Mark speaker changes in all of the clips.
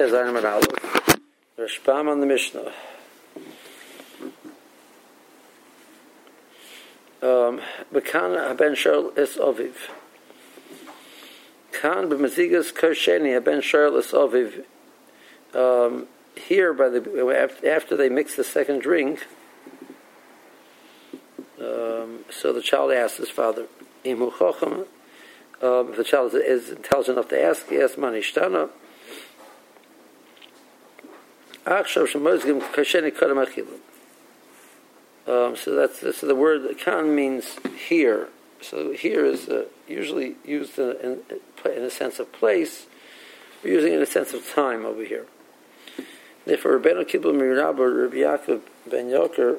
Speaker 1: Aleph. Rashbam on the Mishnah. Um, Bekan ben Shol es Oviv. Kan b'mazigas kosheni ben Shol es Oviv. Um, here, by the after they mix the second drink, um, so the child asks his father, "Imu. Um, if the child is, intelligent enough to ask, he asks, "Manishtana." Achshav shemozgim kosheni kodem achilim. So that's so the word kan means here. So here is uh, usually used in, in, in, a sense of place. We're using it in a sense of time over here. Therefore, Rabbeinu Kibbutz Mirabba, Rabbi Yaakov ben Yakar,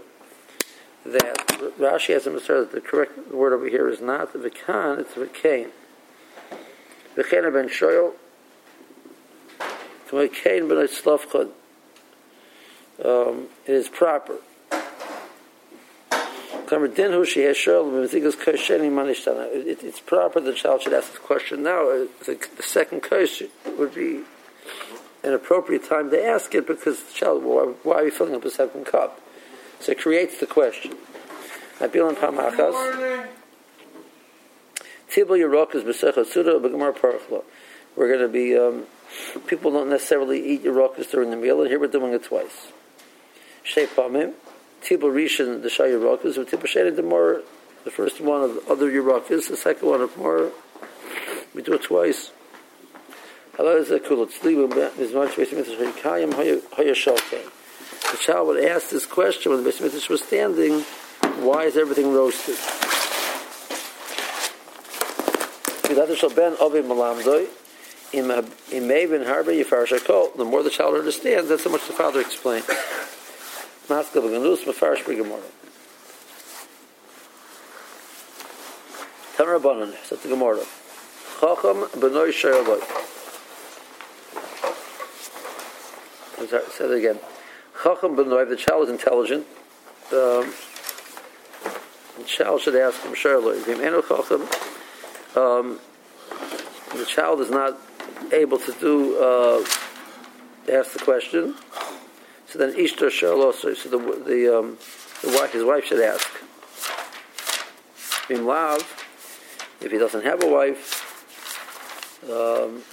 Speaker 1: that Rashi has him that the correct word over here is not the v'kan, it's v'kain. V'kain ben shoyel, v'kain ben tzlofchad. Um, it is proper. It's proper the child should ask this question now. Uh, the second question would be an appropriate time to ask it because the child, why, why are you filling up a second cup? So it creates the question. Nabilan Pamachas. Tibel Yerok is Besecha Suda Begamar Parachla. We're going to be, um, people don't necessarily eat Yerokas during the meal, and here we're doing it twice. Shei Pamim. Tibel Rishon the Shai Yerokas, and Tibel Shei the more, the first one of other Yerokas, the second one of more, we do it twice. The child would ask this question when the Beis was standing, why is everything roasted? The more the child understands, that's how much the father explains. Maskal v'ganus mefarish b'gemara. Tanrabanan, says the Gemara. Chacham b'noi shayaloi. I'm sorry, say it again. Chacham b'noiv, the child is intelligent. Um, the child should ask him, chacham, um, the child is not able to do, uh, ask the question. So then Ishtar Sherlock, so the, the, um, the wife, his wife should ask. Bim Lav, if he doesn't have a wife, um,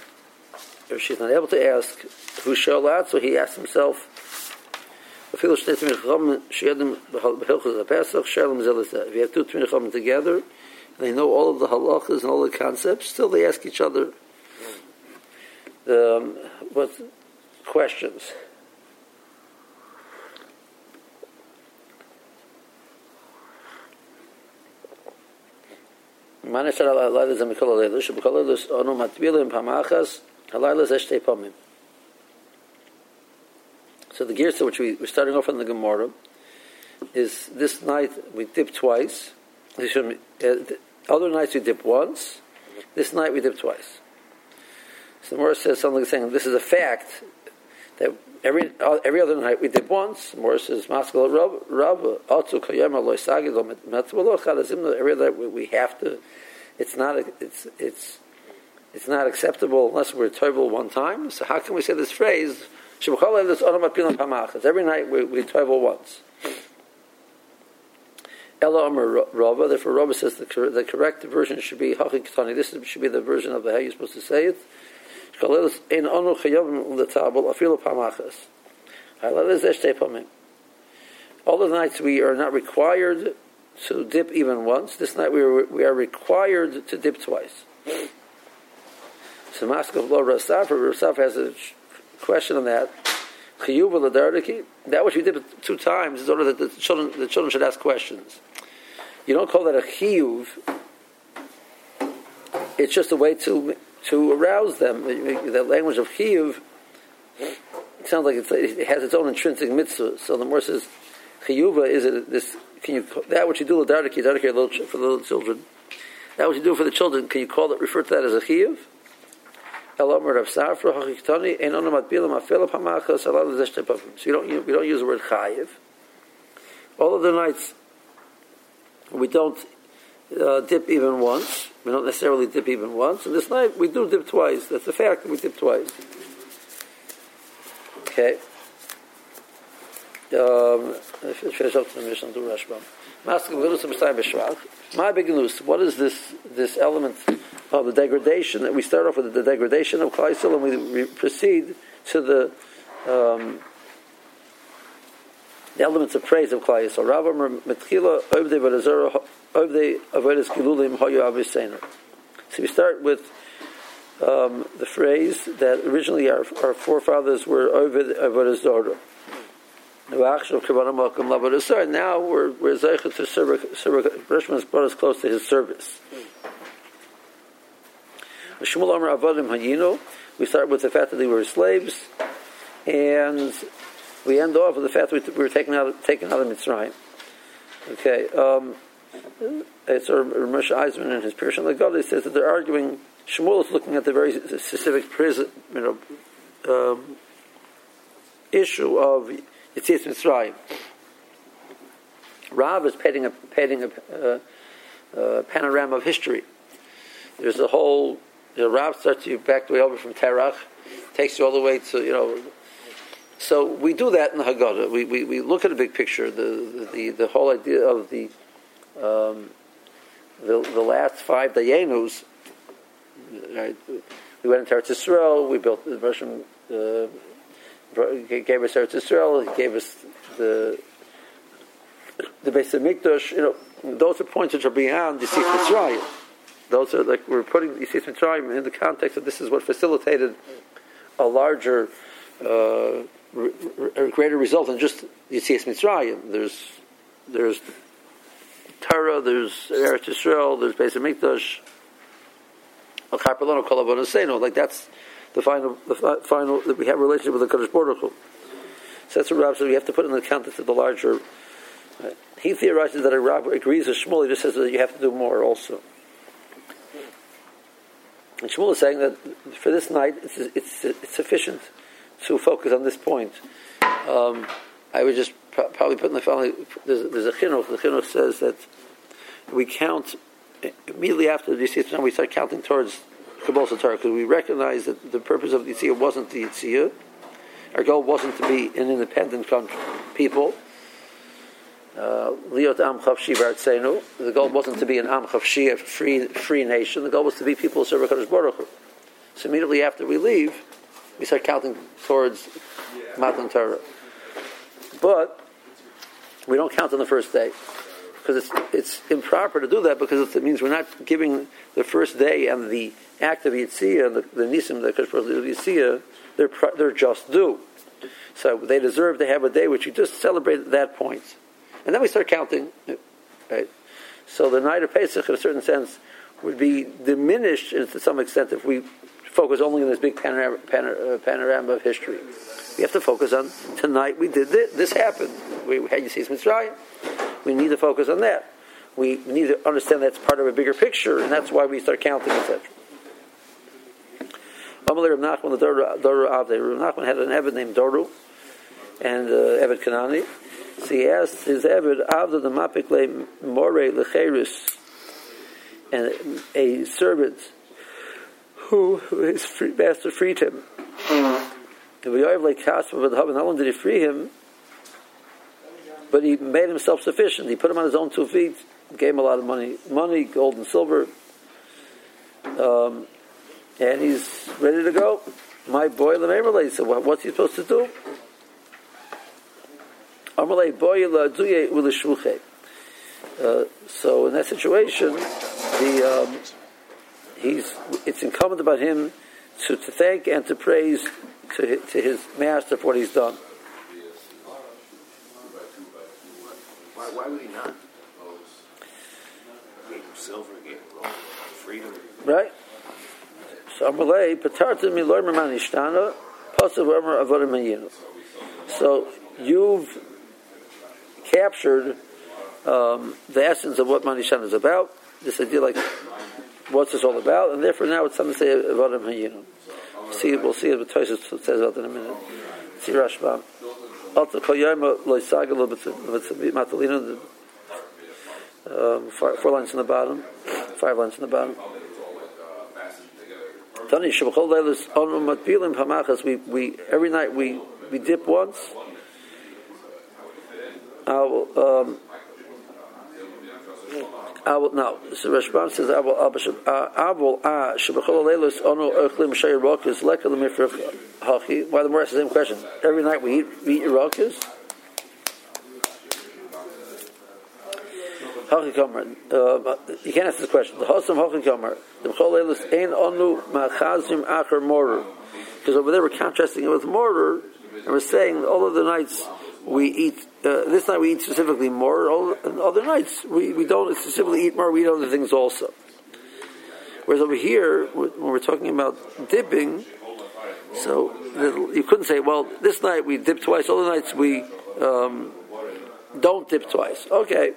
Speaker 1: if she's not able to ask, who out, so he asks himself, if you have two Tmei together, and they know all of the halachas and all the concepts, still they ask each other um, what questions. Mikol matbilim pamachas shtei so the gears which we, we're starting off on the Gemara is this night we dip twice. Uh, other nights we dip once. This night we dip twice. So the Gemara says something saying this is a fact that every uh, every other night we did once. Gemara says Maskal Rab Rab Atzu Kayama Lo Sagid Lo Metzvalo Every night we have to. It's not. It's it's it's not acceptable unless we're toivel one time. So how can we say this phrase? Every night we, we once. Ella Amar Rava, therefore Rava says the, the correct version should be Hachi This should be the version of the how you're supposed to say it. All the nights we are not required to dip even once. This night we are, we are required to dip twice. So Maskov Lo Rasaf, Rasaf has a question on that. Chiyuv that which we did two times is order that the children the children should ask questions. You don't call that a chiyuv. It's just a way to to arouse them. The language of chiyuv sounds like it has its own intrinsic mitzvah. So the more says chiyuva is it this can you that which you do l'darki darki for the little children. That what you do for the children. Can you call it refer to that as a chiyuv? So you don't you, we don't use the word chayiv. All of the nights we don't uh, dip even once. We don't necessarily dip even once. And this night we do dip twice. That's a fact. We dip twice. Okay. Um, finish up the Mishnah to Rashbam. My big news. What is this this element of the degradation that we start off with the degradation of Klaisel and we, we proceed to the um, the elements of praise of Ovdei Vadazara Ovdei Avodas Gilulim Hoyu Aviseinu. So we start with um, the phrase that originally our, our forefathers were Ovid Avodas Dora. Now we're we're zeichet to serve. Rishman's brought us close to his service. We start with the fact that they were slaves, and we end off with the fact that we were taken out taken out of Mitzrayim. Okay, um, it's sort of Ramesh Eisman in his Pirush the says that they're arguing. Shmuel is looking at the very specific you know, um, issue of Yitzias Mitzrayim. Rav is painting a painting a, uh, uh, panorama of history. There's a whole. You know, Rav starts you back the way over from Terach, takes you all the way to you know. So we do that in the Haggadah. We, we, we look at a big picture. The the, the whole idea of the um, the, the last five Dayenus. Right, we went into Eretz Yisrael. We built the Russian. Uh, gave us Eretz Yisrael. He gave us the the Beis HaMikdash. You know, those are points which are beyond Yitzias Mitzrayim. Those are like we're putting Yitzias Mitzrayim in the context of this is what facilitated a larger, uh, greater result than just Yitzias Mitzrayim. There's there's Torah, there's Eretz Yisrael, there's Beis HaMikdash. Like that's the final, the final that we have a relationship with the Kadosh Baruch. So that's what Rav says. We have to put in the context of the larger. Uh, he theorizes that a Rav agrees with Shmuel. He just says that you have to do more also. And Shmuel is saying that for this night, it's, it's, it's sufficient to focus on this point. Um, I would just probably put in the following. There's, there's a chinuch. The chinuch says that we count immediately after the Yisrael, we start counting towards Kabbalah Torah because we recognize that the purpose of the Yitzhak wasn't the Yitzhak. Our goal wasn't to be an independent country, people. Uh, Liot Am Chavshi Bartzenu. The goal wasn't to be an Am Chavshi, a free, free nation. The goal was to be people who serve HaKadosh Baruch. So immediately after we leave, we start counting towards Matan Torah. But we don't count on the first day because it's it's improper to do that because it means we're not giving the first day and the act of Yitzhak, the, the Nisim, the Kashpar of Yitzhak, they're, they're just due. So they deserve to have a day which you just celebrate at that point. And then we start counting. Right? So the night of Pesach, in a certain sense, would be diminished to some extent if we focus only on this big panorama, uh, panorama of history. We have to focus on tonight we did this, this happened. We had Yitzias Mitzrayim. We need to focus on that. We need to understand that's part of a bigger picture, and that's why we start counting, etc. Amalei Rav Nachman, the Doru Avdei. Rav Nachman had an Eved named Doru, and uh, Eved Kanani. So he asked his Eved, Avda the Mapik le More lecheris, and a servant who his free, master freed him. And we are like Kaspa, but not only did he free him, but he made himself sufficient. He put him on his own two feet, gave him a lot of money, money, gold and silver. Um, and he's ready to go. My boy Lamemalei said, what, what's he supposed to do? Amalei boy uh, So in that situation, the um, he's it's incumbent about him to, to thank and to praise to, to his master for what he's done.
Speaker 2: Why, why would he not? Silver, freedom.
Speaker 1: Right. So Amalei patartim milor manishtana pasav omer. So you've captured um, the essence of what Manishan is about. This idea, like, what's this all about? And therefore, now it's time to say avodim hayinu. See, we'll see what Tosis says about in a minute. See Rashbam. Also, kol yom lo matalino. Um, four lines in the bottom, five lines in the bottom. Tani Shabachol Leilis Onum Matbilim Hamachas. We we every night we we dip once. Will, um, Will now. So Rashbam says, "I will, I will, ah, shebechol leilus onu ochlim shay rokas lekal mifrach hachi." Why the more the same question? Every night we eat we eat rokas. Hachi kamer. Uh, you can't ask this question. The hosam hachi kamer. The bechol leilus ein onu machazim acher mortar. Because over there we're contrasting it with mortar, and we're saying all of the nights we eat. Uh, this night we eat specifically more. And other nights we, we don't specifically eat more. We eat other things also. Whereas over here, when we're talking about dipping, so you couldn't say, well, this night we dip twice. Other nights we um, don't dip twice. Okay,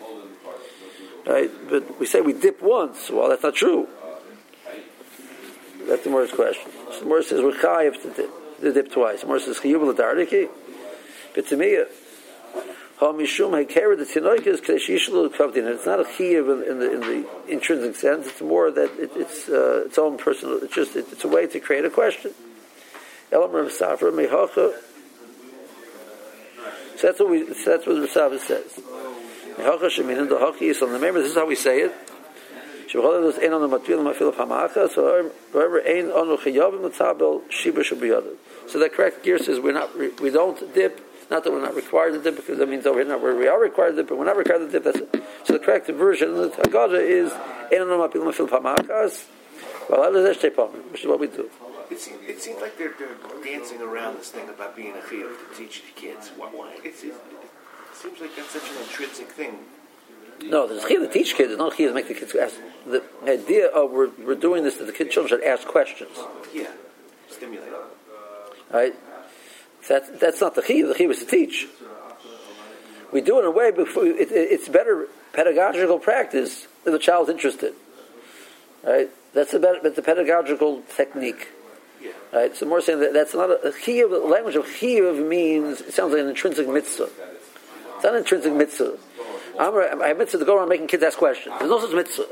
Speaker 1: right? But we say we dip once. Well, that's not true. That's the Morris question. So the Morris says we're to dip, to dip twice. The Morris says chiyuv. But to me, Hekera the Tinoikas Kavdin. It's not a chiyuv in, in, the in the intrinsic sense. It's more that it, it's uh, its own personal. It's just it, it's a way to create a question. Elam Rav Safra. So that's what we. That's what the Rav says. Mehacha Sheminim the the. This is how we say it. The. So. So the correct gear says we're not. We don't dip not that we're not required to dip, because that means over here not where we are required to dip, but we're not required to dip. That's it. So the correct version of the Haggadah is which is what we do.
Speaker 2: It seems, it seems like they're, they're dancing around this thing about being a chiyuv to teach the kids. Why? why? It's, it seems like that's such an intrinsic thing.
Speaker 1: No, there's chiyuv to teach kids. There's no chiyuv to make the kids ask. The idea of we're, we're doing this that the kids children should ask questions.
Speaker 2: Yeah, stimulate.
Speaker 1: Right. That, that's not the chiyuv. The chiyuv is to teach. We do it in a way before it, it, it's better pedagogical practice if the child's interested. Right? That's the, better, the pedagogical technique. Right? So more saying that that's not a, a chiyuv. The language of chiyuv means it sounds like an intrinsic mitzvah. It's not an intrinsic mitzvah. I'm, I have mitzvah to go around making kids ask questions. There's no such mitzvah.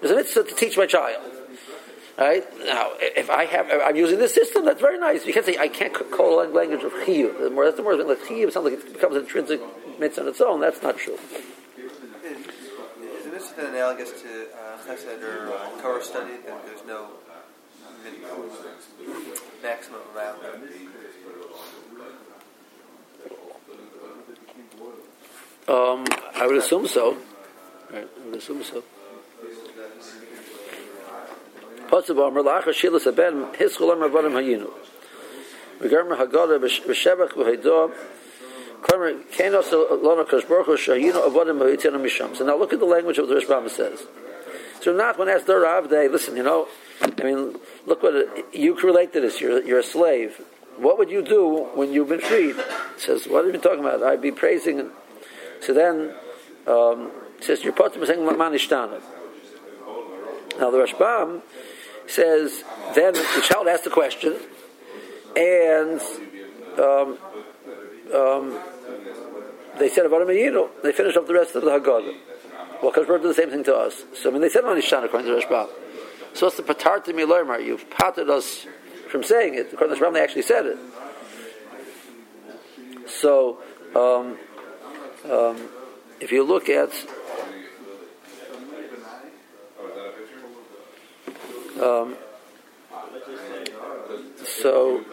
Speaker 1: There's a mitzvah to teach my child. Right now, if I have, I'm using this system. That's very nice. You can't say I can't call a language of chiyuv. The more that's the more like chiyuv sounds like it becomes intrinsic mitzvah on its own. That's not true.
Speaker 3: Is this analogous to uh, chesed or uh, Torah study that there's no maximum amount?
Speaker 1: Um, I would assume so. Right, I would assume so. Potzav Amr Lacha Shilas Aben Hiskul Amr Avadim Hayinu. Regarmer Haggadah B'Shevach V'Haidah Klamer Kenos Lona Kashbaruch Shahinu Avadim Hayitzenu Misham. So now look at the language of the Rashbam says. So Nachman asked their Avdei, listen, you know, I mean, look what it, you relate to this. You're, you're a slave. What would you do when you've been freed? Says, what are you talking about? I'd be praising. So then, um, says, you're of saying Manishtana. Now the Rashbam says, then the child asked the question, and um, um, they said about a They finished up the rest of the Haggadah. Well, Kashbar did the same thing to us. So I mean, they said on Ishan according to Rashbam. So what's the patar to milomer? You've parted us from saying it. According to Rashbam, they actually said it. So um, um, if you look at Um, so,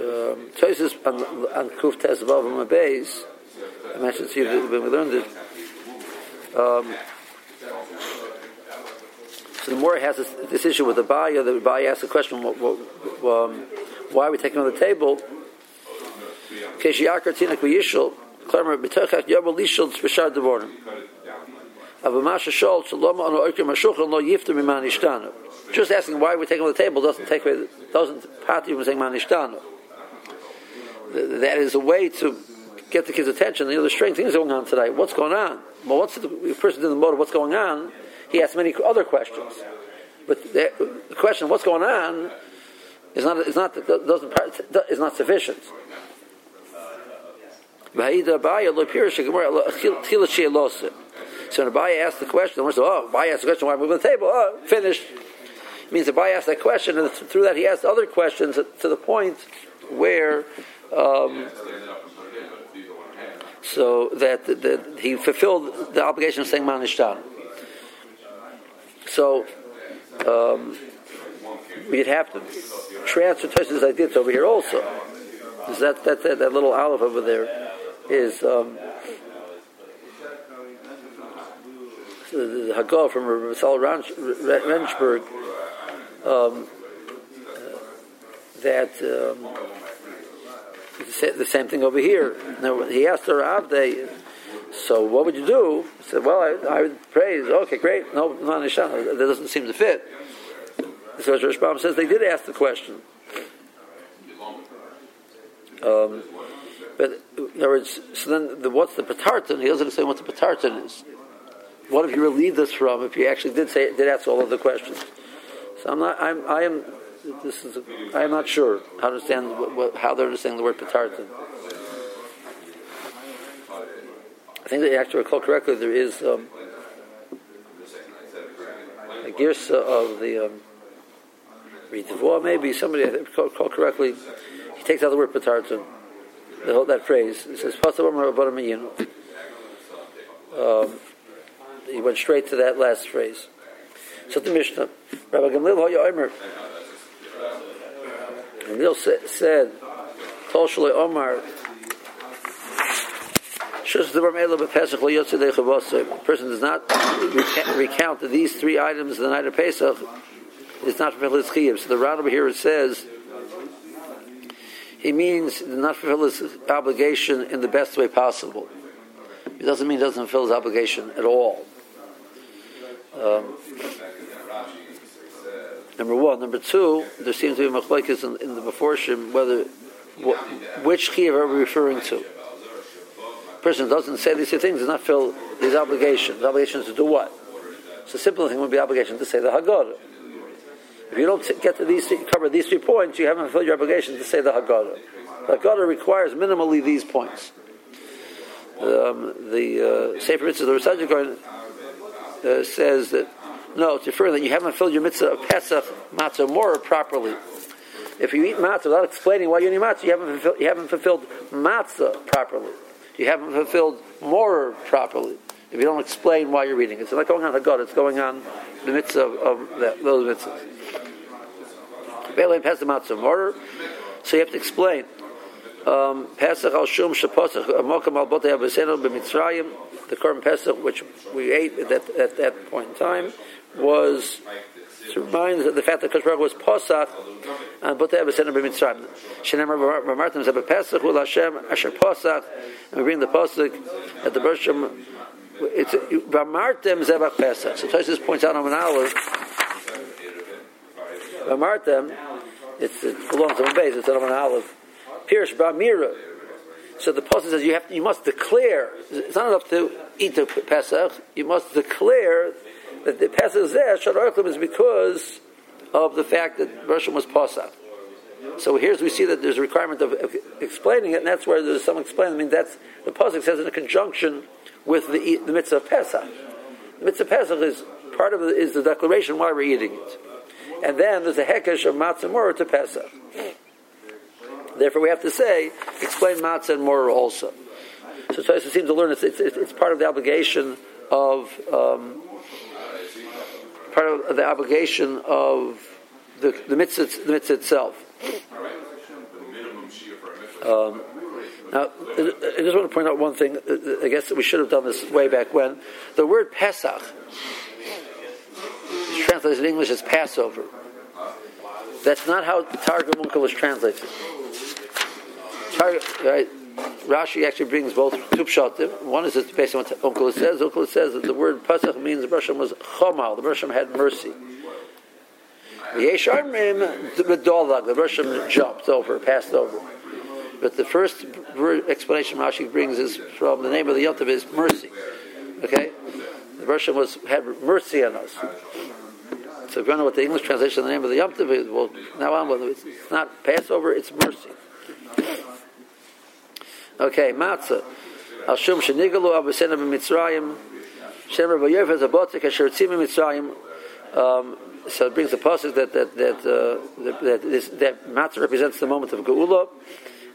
Speaker 1: um, choices on, on Kuf Tes Vav Beis, I mentioned to you when we learned it. Um, so the more has this, this, issue with the Baya, the Baya asks the question, what, what, um, why are we taking on the table? Keshiyakar Just asking why we're taking on the table doesn't take away, doesn't part you from saying manishtanu. That is a way to get the kids' attention. You know, there's strange things going on today. What's going on? Well, once the person's in the motor? what's going on, he asks many other questions. But the, the question, what's going on, is not is not doesn't is not sufficient. So Abaye asked the question, the oh, Abaye asked the question, why moving the table? Oh, finished It means Abaye asked that question, and through that he asked other questions to the point where Um, so that, that he fulfilled the obligation of saying Manishtan. So um, we'd have to transfer Tosh's idea to over here also. That, that, that, that little olive over there is um, the Haggadah from Rav Rensburg um, uh, that um, the same thing over here. Now, he asked her Avde, so what would you do? He said, well, I, I would praise. Okay, great. No, that doesn't seem to fit. So Rosh says they did ask the question. Um, but in other words, so then the, what's the patartan? He doesn't say what the patartan is. What if you relieve this from if you actually did say did ask all of the questions? So I'm not. I'm. I am. This is. I am not sure how to understand what, what, how they're understanding the word patartan. I think that actually recall correctly, there is um, a girsa of the um, maybe somebody recall correctly. He takes out the word patartan, the whole, that phrase. He says um, he went straight to that last phrase. So the Mishnah, Rabbi Gamliel Hoya Gamliel said, Tol Shalei Omar, the person does not recount that these three items the night of Pesach is not fulfill his chiyuv. So the over here says he means not fulfill his obligation in the best way possible. It doesn't mean he doesn't fulfill his obligation at all. Um, number one. Number two, there seems to be machlekes in, in the Meforshim whether wh- which chiyuv are we referring to. person doesn't say these two things does not fill his obligation. The obligation to do what? So simple thing would be obligation to say the Haggadah. If you don't get to these cover these three points, you haven't fulfilled your obligation to say the Haggadah. The Haggadah requires minimally these points. Um, the uh, Sefer Mitzvah, the Risajah uh, says that no, it's referring that you haven't filled your mitzvah of Pesach matzah more properly. If you eat matzah without explaining why you need matzah, you haven't fulfilled, you haven't fulfilled matzah properly. You haven't fulfilled more properly. If you don't explain why you're eating it, it's not going on the God; it's going on the mitzvah of, of that, those mitzvahs. So you have to explain. Um, Pesach al shum shapasach amokam al botei abesenu b'mitzrayim. The current Pesach, which we ate at that, at that point in time, was to remind the fact that Kosh was Pesach and Botei Abesenu b'mitzrayim. Shenemar b'martim zeh Pesach ul Hashem asher Pesach, and we bring the Pesach at the Bershom. It's b'martim zeh Pesach. So Tosis points out on an aleph. B'martim, it's it belongs to a base. It's on an aleph. Pirish Bamira. So the pasuk says you have you must declare. It's not enough to eat the Pesach. You must declare that the Pesach is there. Is because of the fact that Rosh was Pesach. So here's we see that there's a requirement of, explaining it, and that's where there's some explaining. I mean, that's the pasuk says in conjunction with the the mitzvah Pesach. The mitzvah Pesach is part of the, is the declaration why we're eating it, and then there's a hekesh of matzah to Pesach. Therefore, we have to say, explain matzah and more also. So Tosa seems to learn it's, it's, it's, part of the obligation of um, part of the obligation of the, the mitzvah, the mitzvah itself. Um, now, I just want to point out one thing. I guess we should have done this way back when. The word Pesach is translated in English as Passover. That's not how Targum Onkelos translates right? Rashi actually brings both two pshatim. One is based on what Onkelos says. Onkelos says that the word Pesach means the Bershom was chomal. The Bershom had mercy. The Dolag, the Bershom jumped over, passed over. But the first explanation Rashi brings is from the name of the Yontav is mercy. Okay? The Bershom was had mercy on us. So if you don't know what the English translation of the name of the Yom Tov is, well, now on, it's not Passover, it's mercy. Okay, matzah. Al shum shenigalu abesena b'mitzrayim. Shem Rabbi Yosef a botek asher tzim b'mitzrayim. Um, so it brings the pasuk that that that, uh, that that, this, that matzah represents the moment of geula,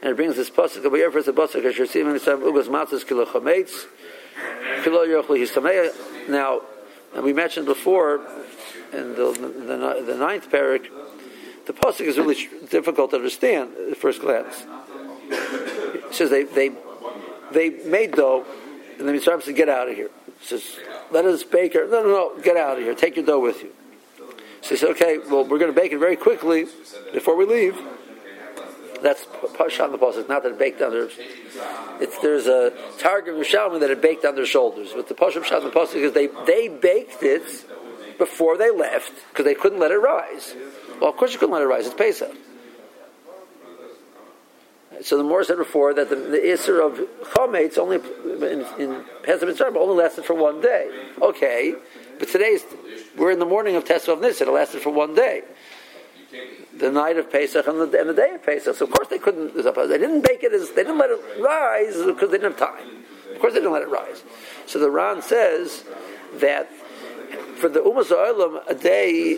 Speaker 1: and it brings this pasuk of Yerfes a pasuk asher sim mitzvah ugas matzos kilo chametz kilo yochli histameya. Now, and we mentioned before in the the, the ninth parak, the pasuk is really difficult to understand at first glance. It says they they they made dough, and the Mitzrayim said, "Get out of here." It says, "Let us bake it." No, no, no, get out of here. Take your dough with you. So he said, "Okay, well, we're going to bake it very quickly before we leave." That's shot in the pasuk. Not that it baked on their. It's there's a target of Yerushalmi that it baked on their shoulders. But the shot in the pasuk is they they baked it before they left because they couldn't let it rise. Well, of course you couldn't let it rise. It's Pesach. So the Moor said before that the, the of Chometz only in, in Pesach Mitzrayim only lasted for one day. Okay, but today's we're in the morning of Tesla of Nisan. It lasted for one day, the night of Pesach and the, and the day of Pesach. So of course they couldn't. They didn't bake it as they didn't let it rise because they didn't have time. Of course they didn't let it rise. So the Ran says that for the Umas Olam, a day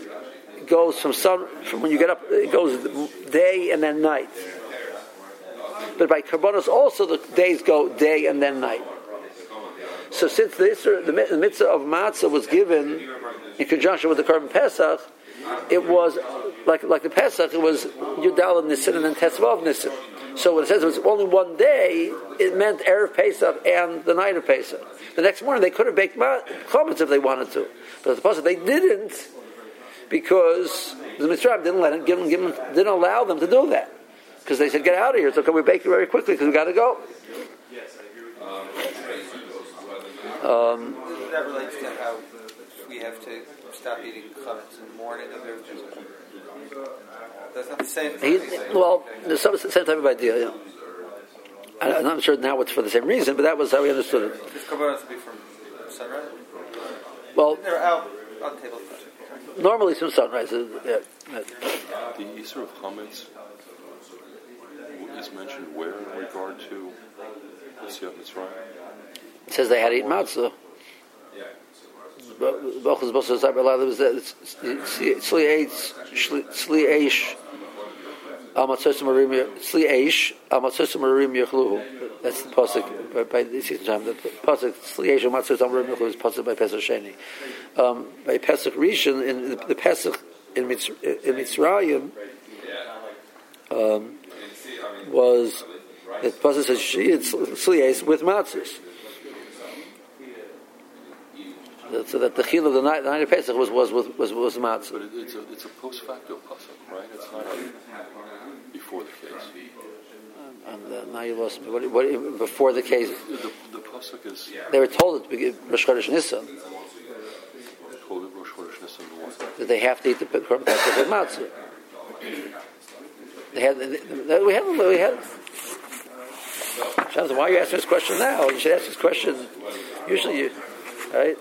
Speaker 1: goes from sun from when you get up. It goes day and then night. But by Karbonos also the days go day and then night. So since the, the, the mitzvah of matzah was given in conjunction with the Karban Pesach, it was like like the Pesach. It was Yudal Nisan and then Tesvav Nisan. So when it says it was only one day, it meant erev Pesach and the night of Pesach. The next morning they could have baked chametz if they wanted to, but the Pesach they didn't because the Mitzrayim didn't let give them, give them, didn't allow them to do that because they said, "Get out of here!" So can we bake it very quickly because we got to go.
Speaker 3: Um, that relates to how we have to stop eating chametz in the morning of every That's not the same. He,
Speaker 1: well, the same type of idea. Yeah. I, am not sure now what's for the same reason, but that was how we understood it.
Speaker 3: This kabbalah to be from sunrise.
Speaker 1: Well,
Speaker 3: they're out on the table.
Speaker 1: Normally, it's from sunrise. Yeah.
Speaker 4: The Easter of chametz is mentioned where in regard to Mitzrayim?
Speaker 1: It says they had to eat matzah. Bachas Bosas Abalad was that Sli Eish. That's the pasuk by, the time. The pasuk Sli Eish Al Yechluhu is pasuk by Pesach Sheni. Um, by Pesach Rishon in the, the Pesach in, Mitz, in Mitzrayim. Um, was that Pasuk says sliyas with matzahs. So that the chil of the night, the night of Pesach was was was was, was matzah.
Speaker 4: But it, it's a it's a post facto pasuk, right? It's not a, before the case.
Speaker 1: And uh, now you lost me. What, what, before the case,
Speaker 4: the, the pasuk is.
Speaker 1: They were told the Rosh Chodesh Nisan.
Speaker 4: Told at Rosh Chodesh Nisan what?
Speaker 1: That they have to eat the Pesach with matzah. They had, we have, we have. Jonathan, why are you asking this question now? You should ask this question. Usually, you, right?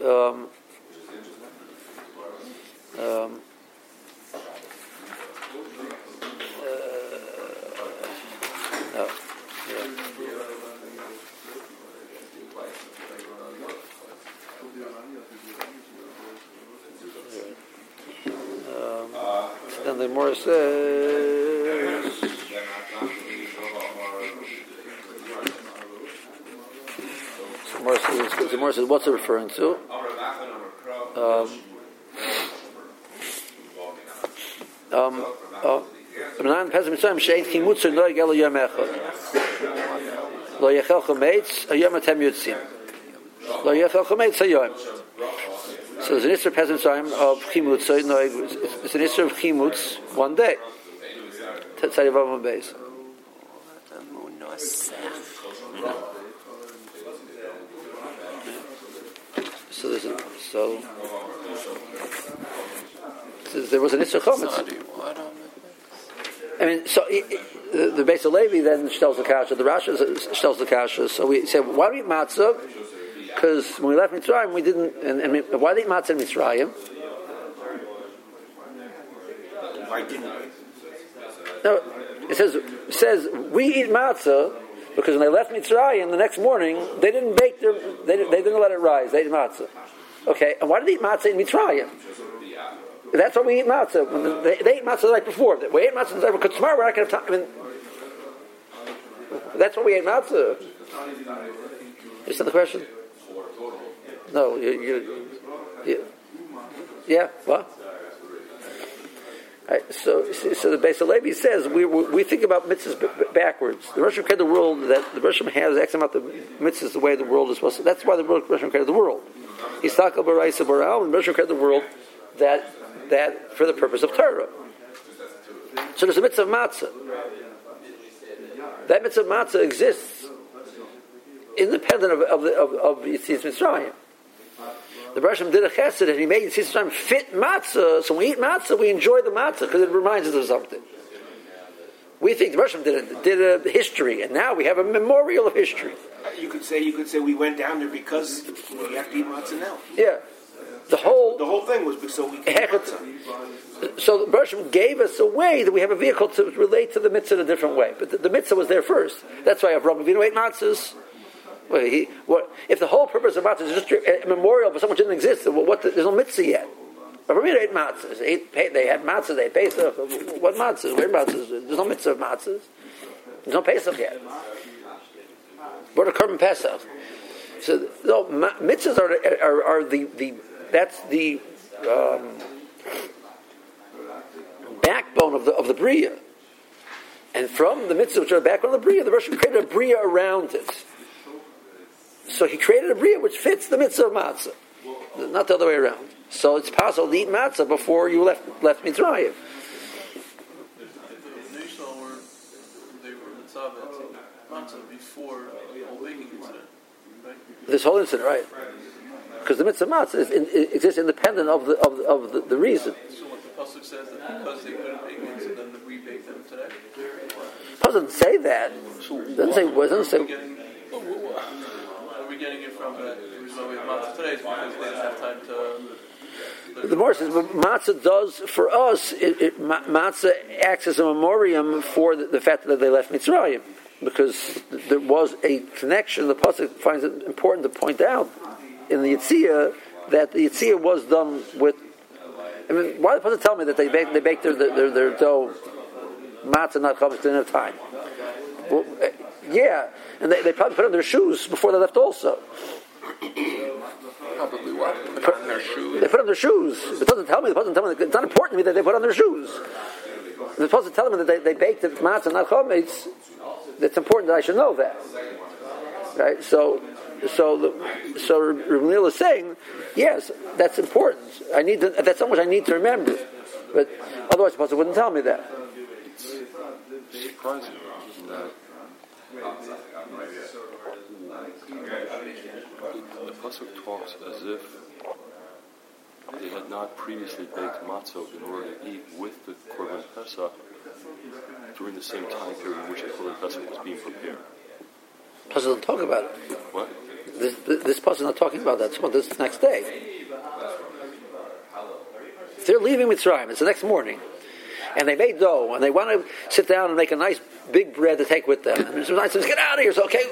Speaker 1: Um, um, the more says. The more says, what's it referring to? Um, um, Pesach Mitzrayim Shein Yom Lo Hayom Atem Lo Hayom so there's an Isra peasant time of Chimutz. So, no, it's an Isra of Chimutz one day. Tzadi Vavam Beis. So there's a, so, so there was an Isra Chometz. I mean, so it, it, the, the base of Levi then tells the kasha, the Rasha tells the kasha. So we say, why do we eat matzah? Because when we left Mitzrayim, we didn't. And, and why did eat matzah in Mitzrayim?
Speaker 2: Why didn't?
Speaker 1: No, it says it says we eat matzah Because when they left Mitzrayim the next morning, they didn't bake their, they they didn't let it rise. They ate matzah. Okay, and why did they eat matzah in Mitzrayim? That's why we eat matzah. They, they ate matzah the night before. We ate matzah the night before because tomorrow we're not going to have time. I mean, that's why we ate matzah. You understand the question? No, you, you, you yeah, what? Right, so, so the Beis Levi says we, we think about mitzvahs backwards. The Russian created the world that the Russian has X amount of mitzvahs the way the world is supposed to. That's why the Russian created the world. He's talking about Raisa Baral, and the Russian created the world that that for the purpose of Torah. So there's a mitzvah matzah. That mitzvah matzah exists independent of of, of, of Yitzias Mitzrayim. The Bereshim did a chesed and he made Yitzias Mitzrayim fit matzah. So when we eat matzah, we enjoy the matzah because it reminds us of something. We think the Bereshim did a, did a history, and now we have a memorial of history.
Speaker 2: You could say you could say we went down there because we have to eat matzah now.
Speaker 1: Yeah. The whole
Speaker 2: The whole thing was so we
Speaker 1: so the Bershom gave us a way that we have a vehicle to relate to the mitzvah in a different way. But the, the mitzvah was there first. That's why Avraham Avinu ate matzahs. Well, he, what, if the whole purpose of matzah is just a memorial for someone who didn't exist, well, what the, there's no mitzvah yet. Avraham Avinu ate matzahs. They, they had matzahs. They ate Pesach. What matzahs? Where are matzahs? There's no mitzvah of matzahs. There's no Pesach yet. What a Korban Pesach. So no, ma- mitzvahs are, are, are the, the that's the um, backbone of the of the bria. And from the mitzvah, which are the backbone of the bria, the Russian created a bria around it. So he created a bria which fits the mitzvah of matzah, not the other way around. So it's possible to eat matzah before you left left Mitzrayim.
Speaker 5: The Nishal were they were mitzavet matzah before the whole baking incident, right?
Speaker 1: This whole incident, right? Because the mitzvah of matzah in, exists independent of the of, the- of the, the reason.
Speaker 5: So what the pasuk says that because they couldn't bake it, then we bake them today.
Speaker 1: Doesn't say that. Doesn't say. Doesn't say.
Speaker 5: Getting, it from that the reason matzah today is because didn't have time to.
Speaker 1: The Gemara says, matzah does for us. It, it, matzah acts as a memoriam for the, the fact that they left Mitzrayim, because there was a connection. The pasuk finds it important to point out in the Yitzhak that the Yitzhak was done with. I mean, why the pasuk tell me that they baked, they baked their, their, their dough matzah not chametz didn't have time? Well, uh, yeah, and they, they probably put on their shoes before they left also.
Speaker 4: Probably what? Put on their shoes.
Speaker 1: They put on their shoes. It doesn't tell me. It doesn't tell me. It's not important to me that they put on their shoes. It's supposed to tell me that they, they baked the matzah, not chametz. It's important that I should know that, right? So, so the, so Ramil is saying, yes, that's important. I need to, that's something I need to remember. But otherwise, the wouldn't tell me that.
Speaker 4: surprising that the pasuk talks as if they had not previously baked matzah in order to eat with the korban pesach during the same time period in which the korban pesach was being prepared.
Speaker 1: Pasuk doesn't talk about it.
Speaker 4: What?
Speaker 1: This, this pasuk is not talking about that. About this next day. They're leaving Mitzrayim. It's the next morning. And they made dough, and they want to sit down and make a nice big bread to take with them. And Mr. says, "Get out of here!" So, okay,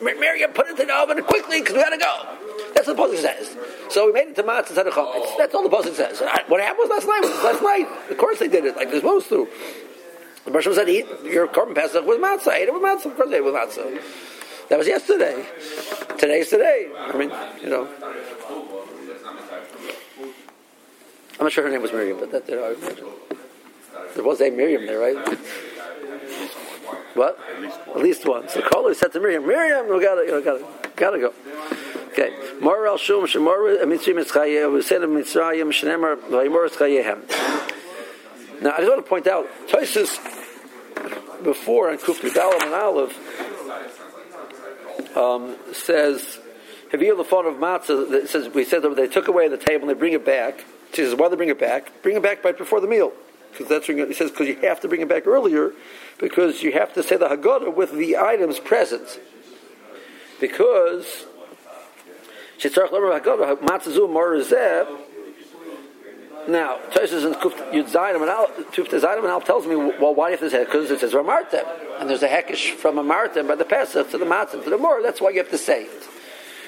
Speaker 1: Miriam, put it in the oven quickly because we got to go. That's what the pasuk says. So we made it to matzah instead of chametz. That's all the pasuk says. What happened was last night? Was last night. Of course they did it like they're supposed to. The Bershom said, "Eat your korban pesach with matzah." I ate it with matzah. Of course, I ate it with matzah. That was yesterday. Today's today. I mean, you know. I'm not sure her name was Miriam, but that you know, I there was a Miriam there, right? What? At least one. So caller said to Miriam, Miriam, we gotta, know, gotta, gotta go. Okay. Mor al shum shemor mitzrayim eschayeh we said of mitzrayim shnemar vayimor eschayehem. Now I just want to point out Tosis before on Kuftu Dalam and Olive um, says have you the phone of matzah that says we said that they took away the table and they bring it back. She says, why they bring it back? Bring it back right before the meal. Because that's when he says because you have to bring it back earlier because you have to say the Haggadah with the items present. Because Now, Tosis and Kuf Yud Zayin and Al, Tuf Zayin and tells me, well, why to say it? Because it says Ramartem. And there's a hekish from a Martem by the Pesach to the Matzah to the Mor. That's why you have to say it.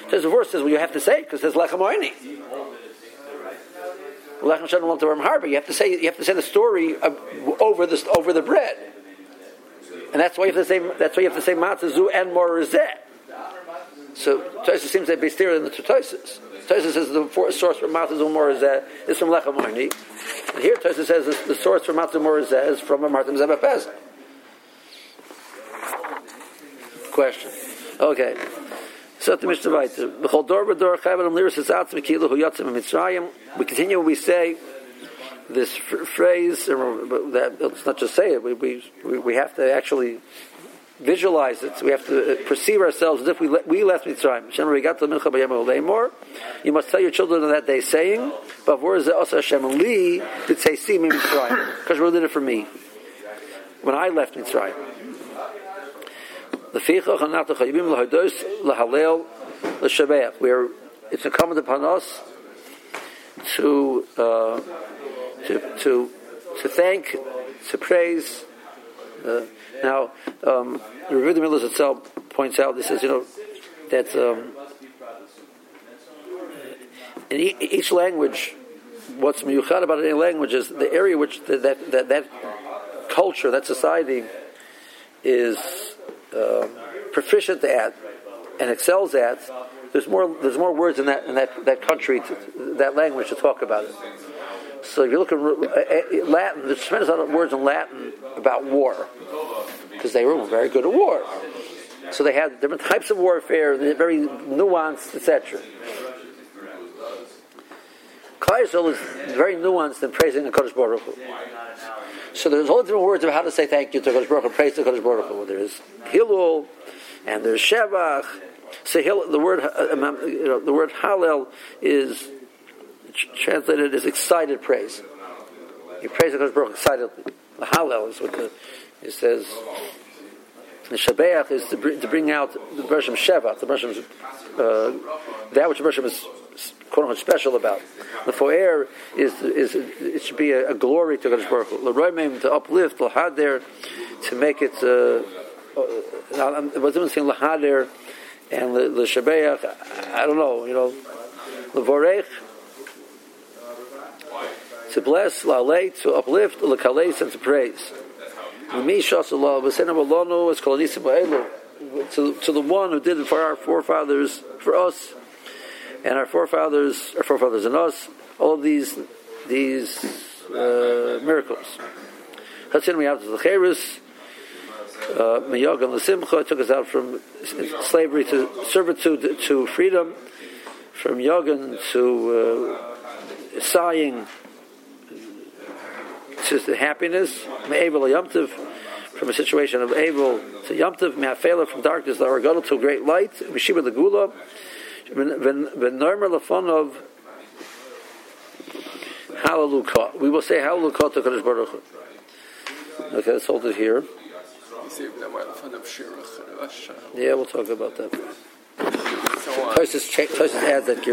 Speaker 1: There's a verse says, well, you have to say it because says Lechem You have to say you have to say the story of, over the over the bread, and that's why you have to say that's why you have to say Matzah Zu and Maror Zeh. So Tosis seems to be steerer than the two Tosis. Tosis says the source for Matzah Zu Maror Zeh is from Lechem. And here Tosis says the, source for Matzah Maror Zeh is from a Martim Zebah Pesach. Question. Okay. So hu yotzim Mitzrayim. We continue, we say this phrase, that, let's not just say it, we, we, we have to actually visualize it. We have to uh, perceive ourselves as if we, le- we left Mitzrayim. We to. You must tell your children on that day saying. Because we're did it for me. When I left Mitzrayim. Are, it's incumbent upon us to, uh, to, to, to thank, to praise. Uh, now, um, Rav Miller's itself points out, he says, you know, that um, in e- each language, what's miyuchad about any language is the area which the, that, that, that culture, that society is uh, proficient at and excels at, there's more there's more words in that in that, that country to, that language to talk about it. So if you look at Latin, there's tremendous amount of words in Latin about war because they were very good at war. So they had different types of warfare, very nuanced, etc. Klai is very nuanced in praising the Kadosh Baruch Hu. So there's all different words of how to say thank you to Kadosh Baruch Hu, praise to Kadosh Baruch Hu. There's Hilul, and there's Shevach. So Hil, the word, uh, you know, the word Hallel is translated as excited praise. You praise the Kadosh Baruch Hu excitedly. The Hallel is what the, it says. The Shabeach is to bring, to bring out the Bershom Shevach, the Bershom, uh, that which the Bershom is quote unquote special about. The foer is is it should be a, a glory to Kadosh Baruch Hu. To uplift lahader to make it. Uh, uh, was even saying lahader and the shabeach. I don't know. You know, levorech to bless, la'alei to uplift, lekales and to praise. To, to the one who did it for our forefathers, for us, and our forefathers, our forefathers and us, all of these these uh, miracles. Hatzin we have the Cheres, Miyog and Simcha took us out from slavery to servitude to freedom, from Yogan to uh, sighing to happiness, Me'evel Yomtiv, from a situation of Abel to Yomtiv, Me'afela from darkness, to Argadol to great light, Meshiba the Gula, Lafonov, Hallelujah. We will say Hallelujah to Kadosh Baruch Hu. Okay, let's hold it here. Yeah, we'll talk about that. Uh, Tosis adds that gear.